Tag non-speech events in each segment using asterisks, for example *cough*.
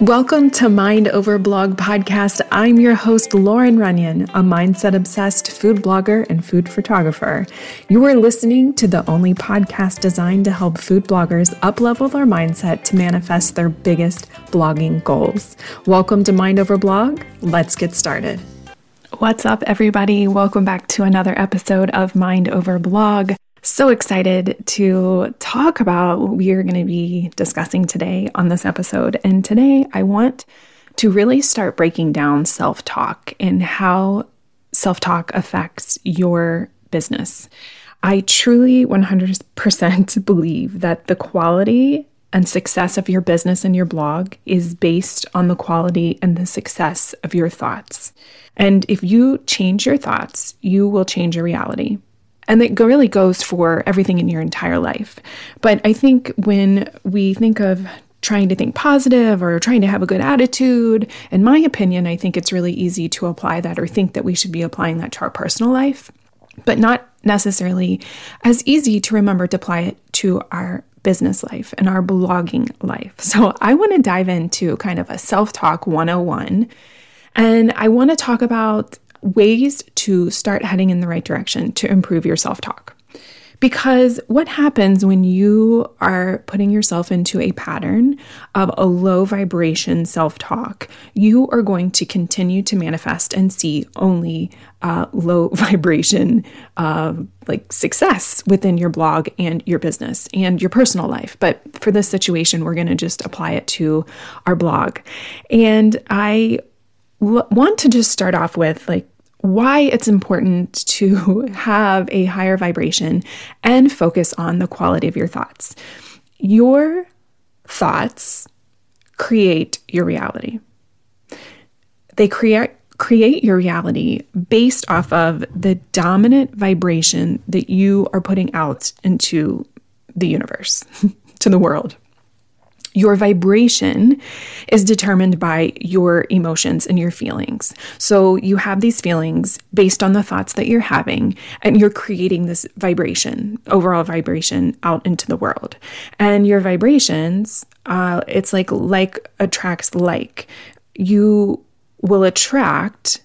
Welcome to Mind Over Blog Podcast. I'm your host, Loren Runion, a mindset obsessed food blogger and food photographer. You are listening to the only podcast designed to help food bloggers uplevel their mindset to manifest their biggest blogging goals. Welcome to Mind Over Blog. Let's get started. What's up, everybody? Welcome back to another episode of Mind Over Blog. So excited to talk about what we are going to be discussing today on this episode. And today I want to really start breaking down self talk and how self talk affects your business. I truly 100% *laughs* believe that the quality and success of your business and your blog is based on the quality and the success of your thoughts. And if you change your thoughts, you will change your reality. And it really goes for everything in your entire life. But I think when we think of trying to think positive or trying to have a good attitude, in my opinion, I think it's really easy to apply that or think that we should be applying that to our personal life, but not necessarily as easy to remember to apply it to our business life and our blogging life. So I want to dive into kind of a self talk 101. And I want to talk about ways to start heading in the right direction to improve your self talk. Because what happens when you are putting yourself into a pattern of a low vibration self talk, you are going to continue to manifest and see only uh, low *laughs* vibration uh, like success within your blog and your business and your personal life. But for this situation, we're going to just apply it to our blog. And I want to just start off with like why it's important to *laughs* have a higher vibration and focus on the quality of your thoughts. Your thoughts create your reality. They create create your reality based off of the dominant vibration that you are putting out into the universe, *laughs* to the world. Your vibration is determined by your emotions and your feelings. So you have these feelings based on the thoughts that you're having, and you're creating this vibration, overall vibration out into the world. And your vibrations, uh, it's like like attracts like. You will attract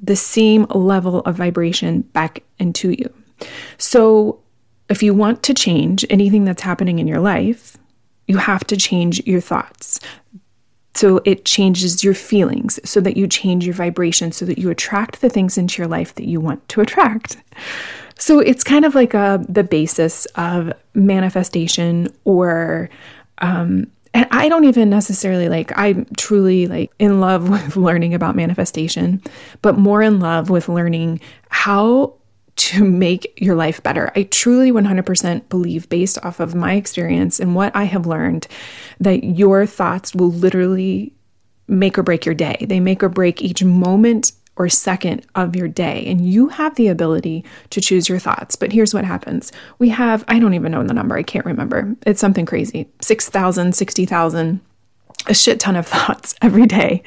the same level of vibration back into you. So if you want to change anything that's happening in your life, you have to change your thoughts. So it changes your feelings so that you change your vibration so that you attract the things into your life that you want to attract. So it's kind of like a, uh, the basis of manifestation or um, and I don't even necessarily like, I'm truly like in love *laughs* with learning about manifestation, but more in love with learning how to make your life better. I truly 100% believe, based off of my experience and what I have learned, that your thoughts will literally make or break your day. They make or break each moment or second of your day. And you have the ability to choose your thoughts. But here's what happens we have, I don't even know the number, I can't remember. It's something crazy 6,000, 60,000, a shit ton of *laughs* thoughts every day.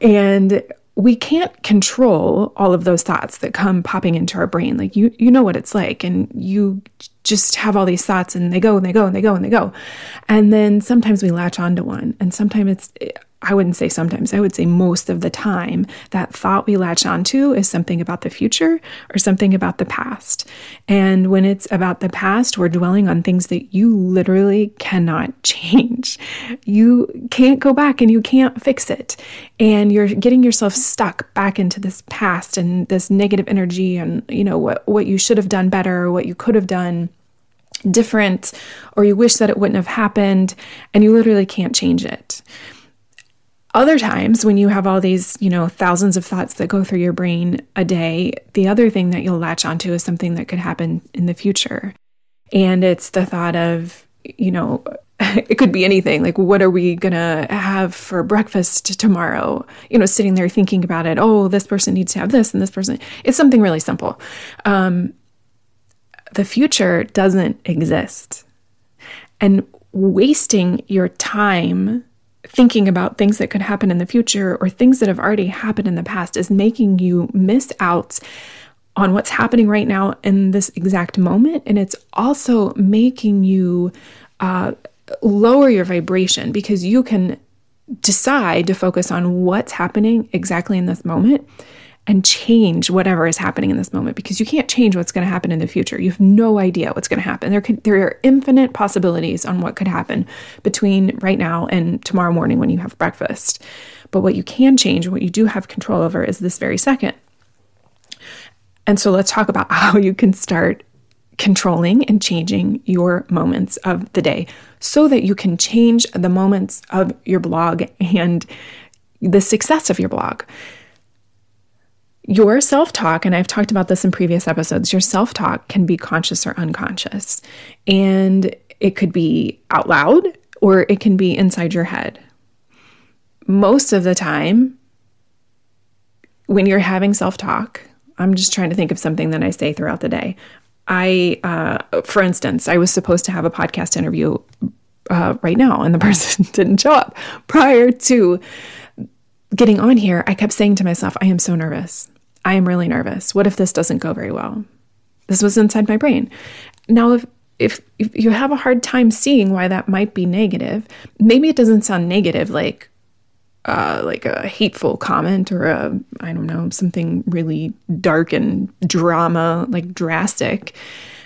And we can't control all of those thoughts that come popping into our brain. Like you you know what it's like and you just have all these thoughts and they go and they go and they go and they go. And then sometimes we latch onto one and sometimes it's I wouldn't say sometimes, I would say most of the time, that thought we latch onto is something about the future or something about the past. And when it's about the past, we're dwelling on things that you literally cannot *laughs* change. You can't go back and you can't fix it. And you're getting yourself stuck back into this past and this negative energy and, you know, what, what you should have done better or what you could have done different or you wish that it wouldn't have happened and you literally can't change it. Other times, when you have all these, you know, thousands of thoughts that go through your brain a day, the other thing that you'll latch onto is something that could happen in the future. And it's the thought of, you know, *laughs* it could be anything like, what are we going to have for breakfast tomorrow? You know, sitting there thinking about it. Oh, this person needs to have this and this person. It's something really simple. Um, the future doesn't exist. And wasting your time thinking about things that could happen in the future or things that have already happened in the past is making you miss out on what's happening right now in this exact moment. And it's also making you uh, lower your vibration because you can decide to focus on what's happening exactly in this moment and change whatever is happening in this moment because you can't change what's going to happen in the future. You have no idea what's going to happen. There could, there are infinite possibilities on what could happen between right now and tomorrow morning when you have breakfast. But what you can change, and what you do have control over is this very second. And so let's talk about *laughs* how you can start controlling and changing your moments of the day so that you can change the moments of your blog and the success of your blog. Your self talk, and I've talked about this in previous episodes, your self talk can be conscious or unconscious. And it could be out loud or it can be inside your head. Most of the time, when you're having self talk, I'm just trying to think of something that I say throughout the day. I, uh, for instance, I was supposed to have a podcast interview uh, right now, and the *laughs* person didn't show up. Prior to getting on here, I kept saying to myself, I am so nervous. I am really nervous. What if this doesn't go very well? This was inside my brain. Now, if if, if you have a hard time seeing why that might be negative, maybe it doesn't sound negative like uh, like a hateful comment or a I don't know something really dark and drama like drastic.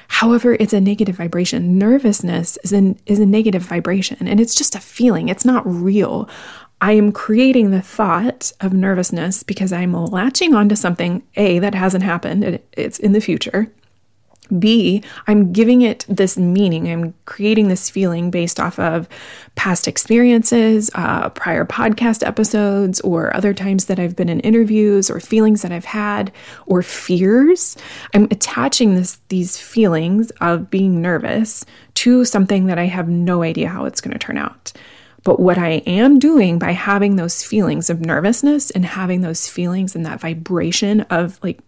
However, it's a negative vibration. Nervousness is an is a negative vibration, and it's just a feeling. It's not real. I am creating the thought of nervousness because I'm latching onto something, A, that hasn't happened, it, it's in the future. B, I'm giving it this meaning. I'm creating this feeling based off of past experiences, uh, prior podcast episodes, or other times that I've been in interviews, or feelings that I've had, or fears. I'm attaching this these feelings of being nervous to something that I have no idea how it's going to turn out. But what I am doing by having those feelings of nervousness and having those feelings and that vibration of like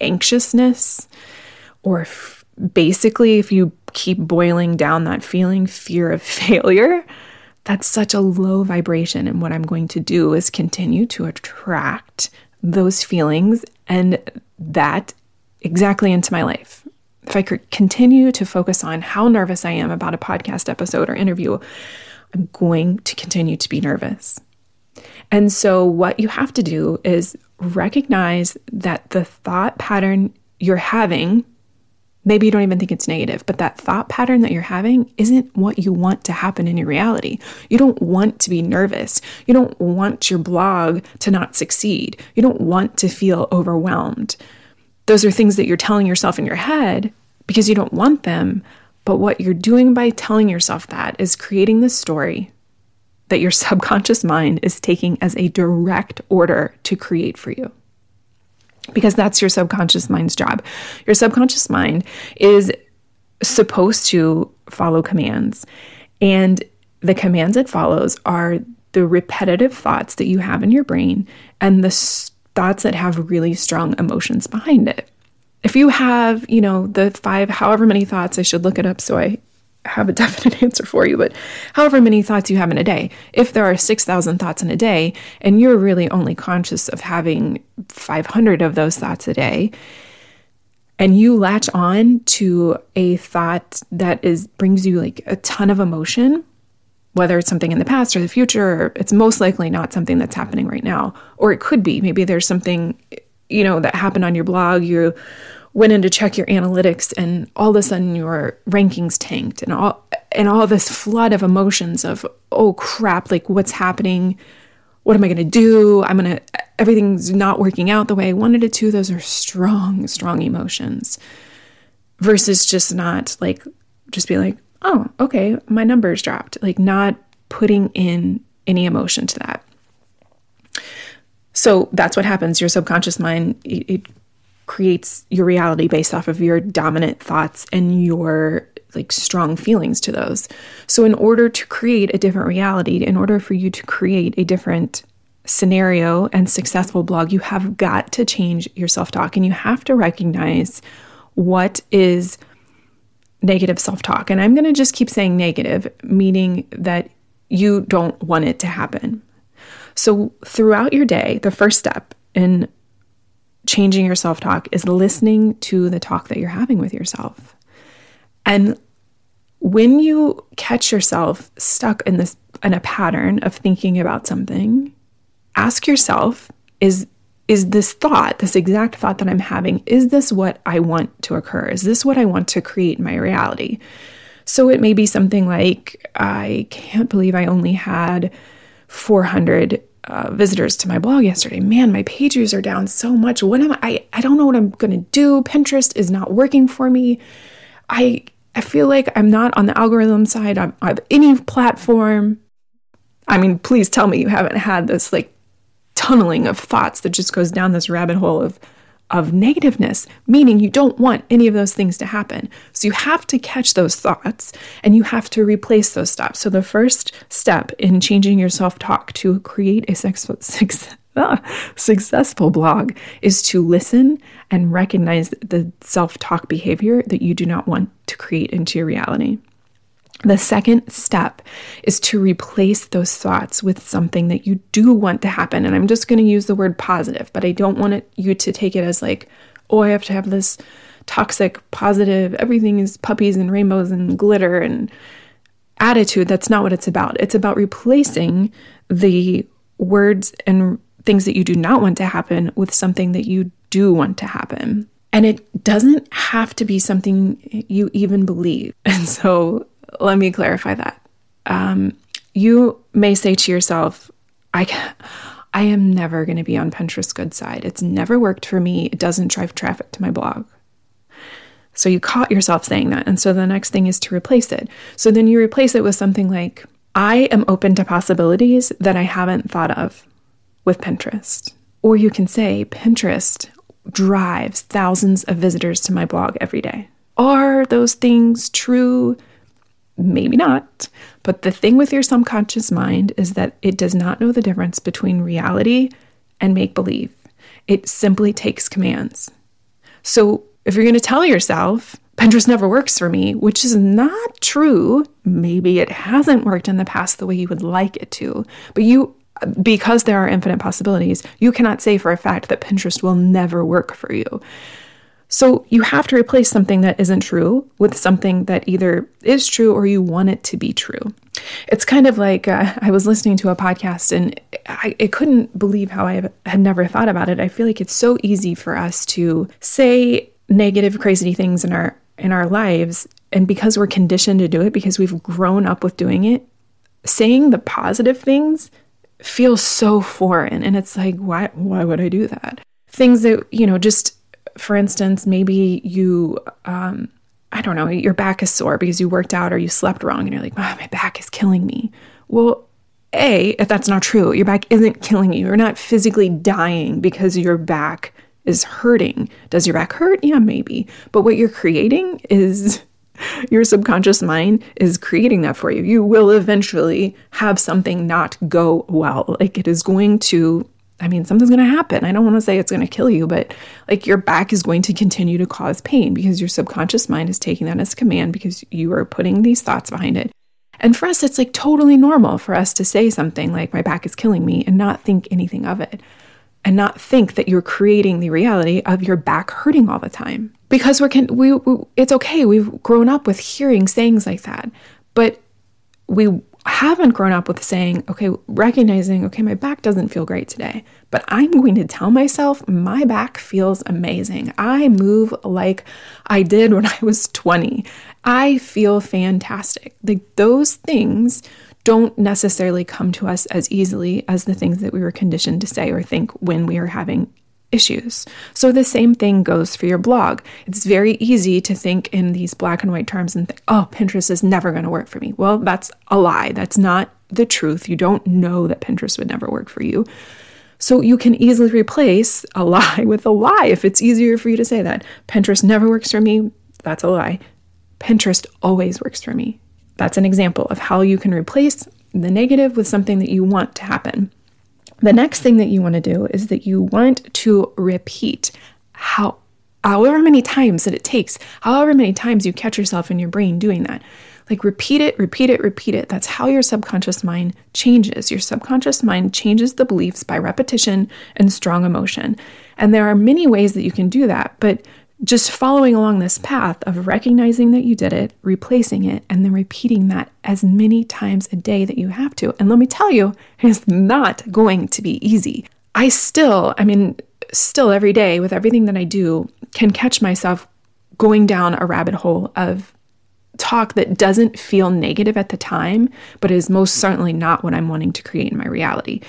anxiousness, or f- basically, if you keep boiling down that feeling, fear of *laughs* failure, that's such a low vibration. And what I'm going to do is continue to attract those feelings and that exactly into my life. If I could continue to focus on how nervous I am about a podcast episode or interview, I'm going to continue to be nervous. And so, what you have to do is recognize that the thought pattern you're having, maybe you don't even think it's negative, but that thought pattern that you're having isn't what you want to happen in your reality. You don't want to be nervous. You don't want your blog to not succeed. You don't want to feel overwhelmed. Those are things that you're telling yourself in your head because you don't want them, but what you're doing by telling yourself that is creating the story that your *laughs* subconscious mind is taking as a direct order to create for you. Because that's your subconscious mind's job. Your subconscious mind is supposed to follow commands. And the commands it follows are the repetitive thoughts that you have in your brain and the thoughts that have really strong emotions behind it if you have, you know, the five, however many thoughts, I should look it up so I have a *laughs* definite answer for you, but however many thoughts you have in a day, if there are 6,000 thoughts in a day and you're really only conscious of having 500 of those thoughts a day, and you latch on to a thought that is brings you like a ton of emotion, whether it's something in the past or the future, it's most likely not something that's happening right now. Or it could be. Maybe there's something you know, that happened on your blog, you went in to check your analytics and all of a sudden your rankings tanked and all and all this flood of emotions of oh crap like what's happening? What am i going to do? I'm going to everything's not working out the way i wanted it to. Those are strong strong emotions versus just not like just be like oh okay my numbers dropped. Like not putting in any emotion to that so that's what happens. Your subconscious mind, it, it creates your reality based off of your dominant thoughts and your like strong feelings to those. So in order to create a different reality, in order for you to create a different scenario and successful blog, you have got to change your self-talk and you have to recognize what is negative self-talk. And I'm going to just keep saying negative, meaning that you don't want it to happen. So, throughout your day, the first step in changing your self talk is listening to the talk that you're having with yourself. And when you catch yourself stuck in this in a pattern of thinking about something, ask yourself is is this thought, this exact thought that I'm having, is this what I want to occur? Is this what I want to create in my reality? So it may be something like, I can't believe I only had 400 uh, visitors to my blog yesterday. Man, my page views are down so much. What am I? I, I don't know what I'm going to do. Pinterest is not working for me. I I feel like I'm not on the algorithm side of, any platform. I mean, please tell me you haven't had this like tunneling of thoughts that just goes down this rabbit hole of of negativeness, meaning you don't want any of those things to happen. So you have to catch those thoughts and you have to replace those thoughts. So the first step in changing your self-talk to create a successful ah, successful blog is to listen and recognize the self-talk behavior that you do not want to create into your reality. The second step is to replace those thoughts with something that you do want to happen. And I'm just going to use the word positive, but I don't want it, you to take it as like, oh, I have to have this toxic, positive, everything is puppies and rainbows and glitter and attitude. That's not what it's about. It's about replacing the words and things that you do not want to happen with something that you do want to happen. And it doesn't have to be something you even believe. *laughs* And so let me clarify that. Um, you may say to yourself, I, I am never going to be on Pinterest good side. It's never worked for me. It doesn't drive traffic to my blog. So you caught yourself saying that. And so the next thing is to replace it. So then you replace it with something like, I am open to possibilities that I haven't thought of with Pinterest. Or you can say, Pinterest drives thousands of visitors to my blog every day. Are those things true? Maybe not. But the thing with your subconscious mind is that it does not know the difference between reality and make believe. It simply takes commands. So if you're going to tell yourself, Pinterest never works for me, which is not true, maybe it hasn't worked in the past the way you would like it to, but you because there are infinite possibilities, you cannot say for a fact that Pinterest will never work for you. So you have to replace something that isn't true with something that either is true or you want it to be true. It's kind of like uh, I was listening to a podcast and I, I couldn't believe how I had never thought about it. I feel like it's so easy for us to say negative, crazy things in our in our lives, and because we're conditioned to do it, because we've grown up with doing it, saying the positive things feels so foreign, and it's like, why? Why would I do that? Things that you know just for instance, maybe you, um, I don't know, your back is sore because you worked out or you slept wrong and you're like, oh, my back is killing me. Well, A, if that's not true, your back isn't killing you. You're not physically dying because your back is hurting. Does your back hurt? Yeah, maybe. But what you're creating is *laughs* your subconscious mind is creating that for you. You will eventually have something not go well. Like it is going to I mean, something's going to happen. I don't want to say it's going to kill you, but like your back is going to continue to cause pain because your subconscious mind is taking that as command because you are putting these thoughts behind it. And for us, it's like totally normal for us to say something like, my back is killing me, and not think anything of it. And not think that you're creating the reality of your back hurting all the time. Because we're, can, we, we it's okay. We've grown up with hearing sayings like that. But we haven't grown up with saying, okay, recognizing, okay, my back doesn't feel great today, but I'm going to tell myself my back feels amazing. I move like I did when I was 20. I feel fantastic. Like those things don't necessarily come to us as easily as the things that we were conditioned to say or think when we are having issues. So the same thing goes for your blog. It's very easy to think in these black and white terms and think, oh, Pinterest is never going to work for me. Well, that's a lie. That's not the truth. You don't know that Pinterest would never work for you. So you can easily replace a lie *laughs* with a lie if it's easier for you to say that. Pinterest never works for me. That's a lie. Pinterest always works for me. That's an example of how you can replace the negative with something that you want to happen. The next thing that you want to do is that you want to repeat how however many times that it takes, however many times you catch yourself in your brain doing that. Like repeat it, repeat it, repeat it. That's how your subconscious mind changes. Your subconscious mind changes the beliefs by repetition and strong emotion. And there are many ways that you can do that, but just following along this path of recognizing that you did it, replacing it, and then repeating that as many times a day that you have to. And let me tell you, *laughs* it's not going to be easy. I still, I mean, still every day with everything that I do, can catch myself going down a rabbit hole of talk that doesn't feel negative at the time, but is most certainly not what I'm wanting to create in my reality.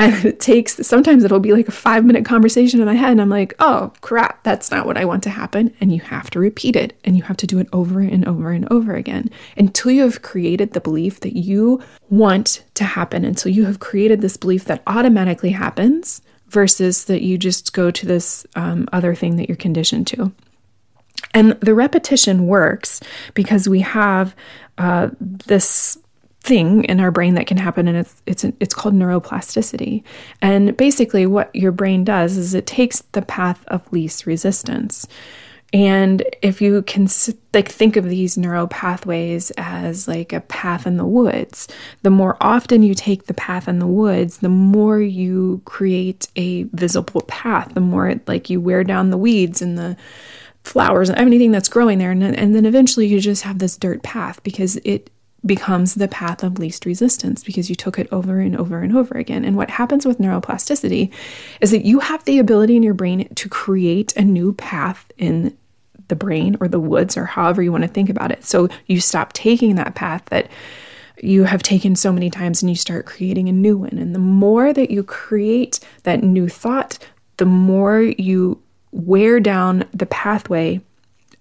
And it takes, sometimes it'll be like a five minute conversation in my head. And I'm like, oh crap, that's not what I want to happen. And you have to repeat it and you have to do it over and over and over again until you have created the belief that you want to happen, until you have created this belief that automatically happens versus that you just go to this um, other thing that you're conditioned to. And the repetition works because we have uh, this thing in our brain that can happen and it's it's it's called neuroplasticity. And basically what your brain does is it takes the path of least resistance. And if you can like think of these neural pathways as like a path in the woods, the more often you take the path in the woods, the more you create a visible path, the more like you wear down the weeds and the flowers and anything that's growing there and, and then eventually you just have this dirt path because it becomes the path of least resistance because you took it over and over and over again. And what happens with neuroplasticity is that you have the ability in your brain to create a new path in the brain or the woods or however you want to think about it. So you stop taking that path that you have taken so many times and you start creating a new one. And the more that you create that new thought, the more you wear down the pathway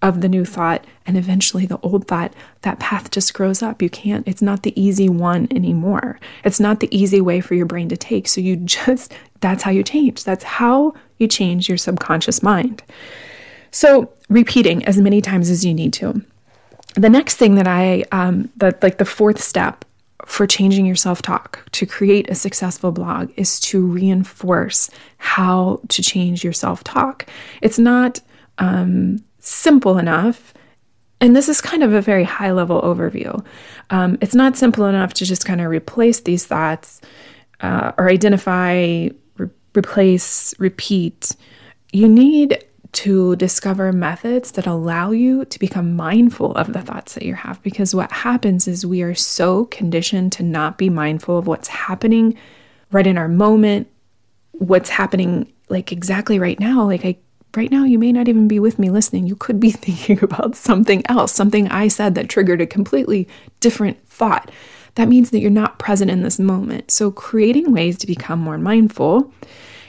of the new thought and eventually the old thought, that path just grows up. You can't, it's not the easy one anymore. It's not the easy way for your brain to take. So you *laughs* just, that's how you change. That's how you change your subconscious mind. So repeating as many times as you need to. The next thing that I, um, that like the fourth step for changing your self talk to create a successful blog is to reinforce how to change your self talk. It's not um, simple enough. And this is kind of a very high level overview. Um, it's not simple enough to just kind of replace these thoughts uh, or identify, re- replace, repeat. You need to discover methods that allow you to become mindful of the thoughts that you have. Because what happens is we are so conditioned to not be mindful of what's happening right in our moment, what's happening like exactly right now. Like, I right now you may not even be with me listening. You could be *laughs* thinking about something else, something I said that triggered a completely different thought. That means that you're not present in this moment. So, creating ways to become more mindful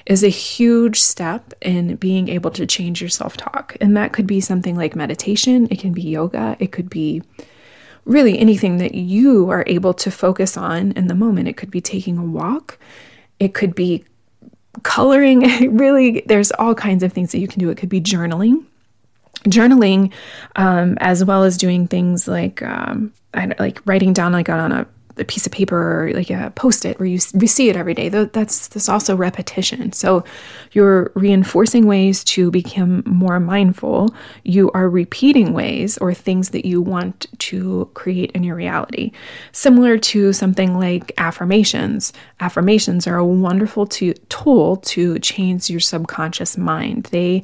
is a huge step in being able to change your self talk. And that could be something like meditation, it can be yoga, it could be really anything that you are able to focus on in the moment. It could be taking a walk, it could be coloring *laughs* really there's all kinds of things that you can do. It could be journaling. Journaling um, as well as doing things like um, like writing down like on a a piece of paper or like a post-it where you, you see it every day that's that's also repetition. So you're reinforcing ways to become more mindful. You are repeating ways or things that you want to create in your reality. Similar to something like affirmations. Affirmations are a wonderful to, tool to change your subconscious mind. They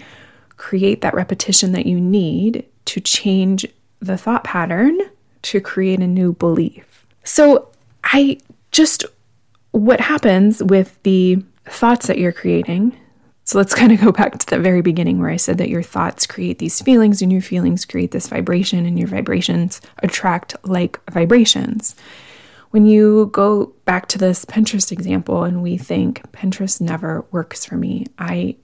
create that repetition that you need to change the thought pattern to create a new belief so I just, what happens with the thoughts that you're creating? So let's kind of go back to the very beginning where I said that your thoughts create these feelings and your feelings create this vibration and your vibrations attract like vibrations. When you go back to this Pinterest example and we think Pinterest never works for me, I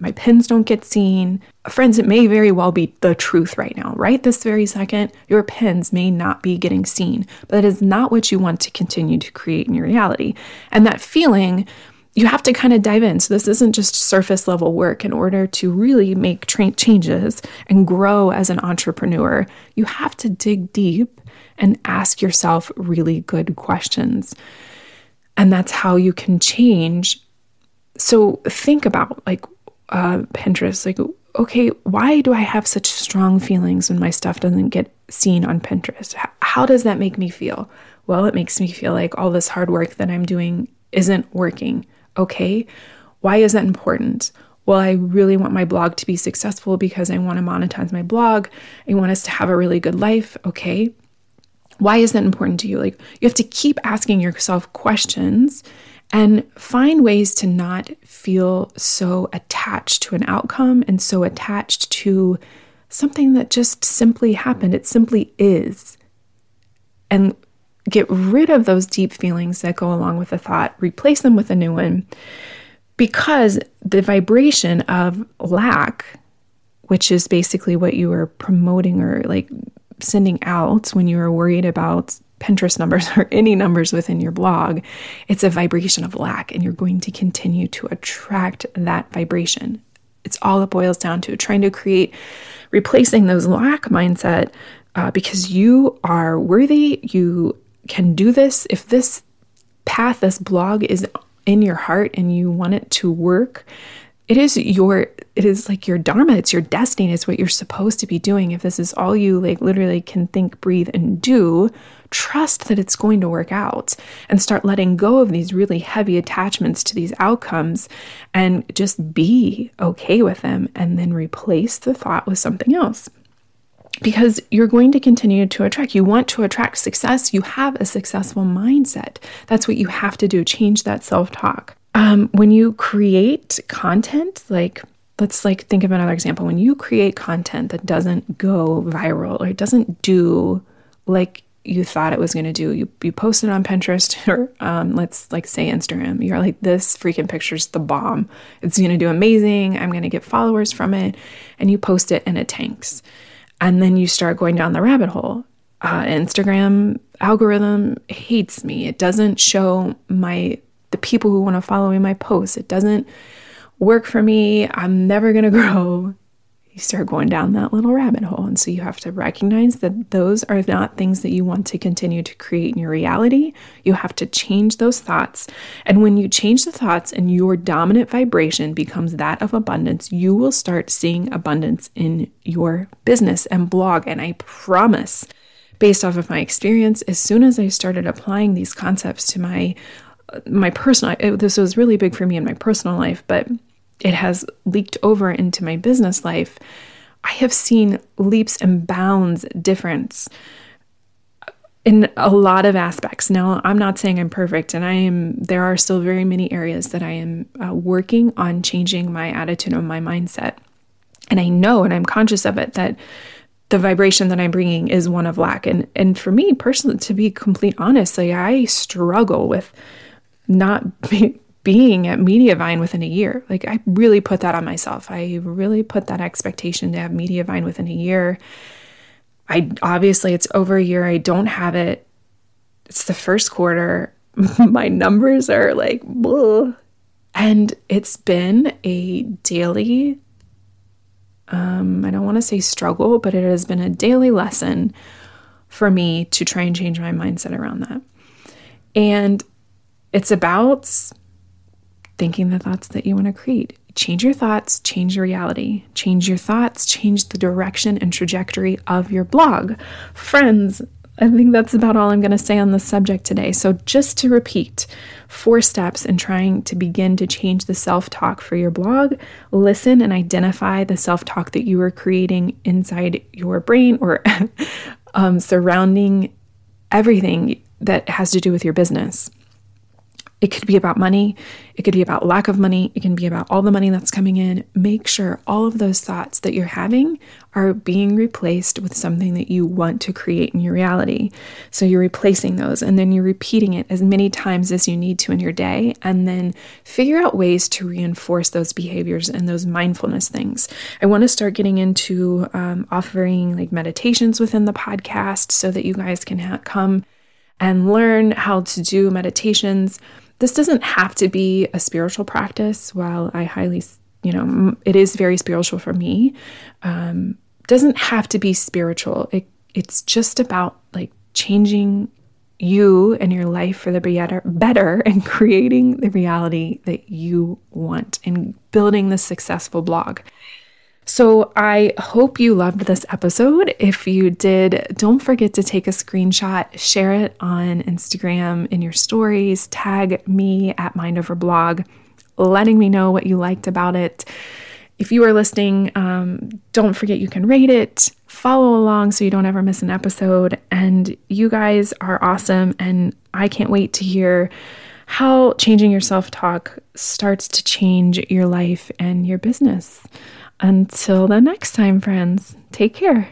my pins don't get seen. Friends, it may very well be the truth right now, right? This very second, your pins may not be getting seen, but that is not what you want to continue to create in your reality. And that feeling, you have to kind of dive in. So, this isn't just surface level work. In order to really make tra- changes and grow as an entrepreneur, you have to dig deep and ask yourself really good questions. And that's how you can change. So, think about like, uh, Pinterest, like, okay, why do I have such strong feelings when my stuff doesn't get seen on Pinterest? How does that make me feel? Well, it makes me feel like all this hard work that I'm doing isn't working. Okay, why is that important? well, I really want my blog to be successful because I want to monetize my blog. I want us to have a really good life. Okay. Why is that important to you? Like, you have to keep asking yourself questions and find ways to not feel so attached to an outcome and so attached to something that just simply happened. It simply is. And get rid of those deep feelings that go along with the thought, replace them with a new one. Because the vibration of lack, which is basically what you are promoting or like sending out when you are worried about Pinterest numbers *laughs* or any numbers within your blog, it's a vibration of lack, and you're going to continue to attract that vibration. It's all it boils down to trying to create, replacing those lack mindset uh, because you are worthy, you can do this. If this path, this blog is in your heart and you want it to work, it is your it is like your dharma it's your destiny it's what you're supposed to be doing if this is all you like literally can think breathe and do trust that it's going to work out and start letting go of these really heavy attachments to these outcomes and just be okay with them and then replace the thought with something else because you're going to continue to attract. You want to attract success. You have a successful mindset. That's what you have to do. Change that self talk. Um, when you create content, like let's like think of another example. When you create content that doesn't go viral or it doesn't do like you thought it was going to do. You you post it on Pinterest *laughs* or um, let's like say Instagram. You're like this freaking picture's the bomb. It's going to do amazing. I'm going to get followers from it, and you post it and it tanks, and then you start going down the rabbit hole. Uh, Instagram algorithm hates me. It doesn't show my the people who want to follow me my posts. It doesn't work for me. I'm never going *laughs* to grow you start going down that little rabbit hole. And so you have to recognize that those are not things that you want to continue to create in your reality. You have to change those thoughts. And when you change the thoughts and your dominant vibration becomes that of abundance, you will start seeing abundance in your business and blog. And I promise, based off of my experience, as soon as I started applying these concepts to my my personal it, this was really big for me in my personal life, but it has leaked over into my business life, I have seen leaps and bounds difference in a lot of aspects. Now, I'm not saying I'm perfect, and I am, there are still very many areas that I am uh, working on changing my attitude and my mindset. And I know, and I'm conscious of it, that the vibration that I'm bringing is one of lack. And, and for me personally, to be complete honest, like I struggle with not be, being at Mediavine within a year. Like I really put that on myself. I really put that expectation to have Mediavine within a year. I obviously it's over a year. I don't have it. It's the first quarter. *laughs* My numbers are like Bleh. and it's been a daily um I don't want to say struggle, but it has been a daily lesson for me to try and change my mindset around that. And it's about thinking the thoughts that you want to create. Change your thoughts, change your reality. Change your thoughts, change the direction and trajectory of your blog. Friends, I think that's about all I'm going to say on this subject today. So, just to repeat, four steps in trying to begin to change the self talk for your blog. Listen and identify the self talk that you are creating inside your brain or *laughs* um, surrounding everything that has to do with your business. It could be about money. It could be about lack of money. It can be about all the money that's coming in. Make sure all of those thoughts that you're having are being replaced with something that you want to create in your reality. So you're replacing those and then you're repeating it as many times as you need to in your day. And then figure out ways to reinforce those behaviors and those mindfulness things. I want to start getting into um, offering like meditations within the podcast so that you guys can ha- come and learn how to do meditations this doesn't have to be a spiritual practice. While I highly, you know, it is very spiritual for me. Um, doesn't have to be spiritual. It, it's just about like changing you and your life for the better, better *laughs* and creating the reality that you want and building the successful blog. So I hope you loved this episode. If you did, don't forget to take a screenshot, share it on Instagram in your stories, tag me at Mind Over Blog. letting me know what you liked about it. If you are listening, um, don't forget you can rate it, follow along so you don't ever miss an episode. And you guys are awesome. And I can't wait to hear how changing your self talk starts to change your life and your business. Until the next time, friends, take care.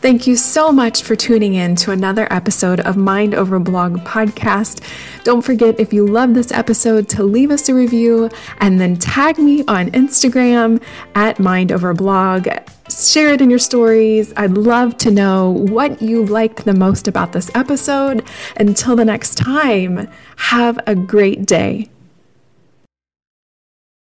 Thank you so much for tuning in to another episode of Mind Over Blog podcast. Don't forget, if you love this episode, to leave us a review and then tag me on Instagram at Mind Over Blog. Share it in your stories. I'd love to know what you liked the most about this episode. Until the next time, have a great day.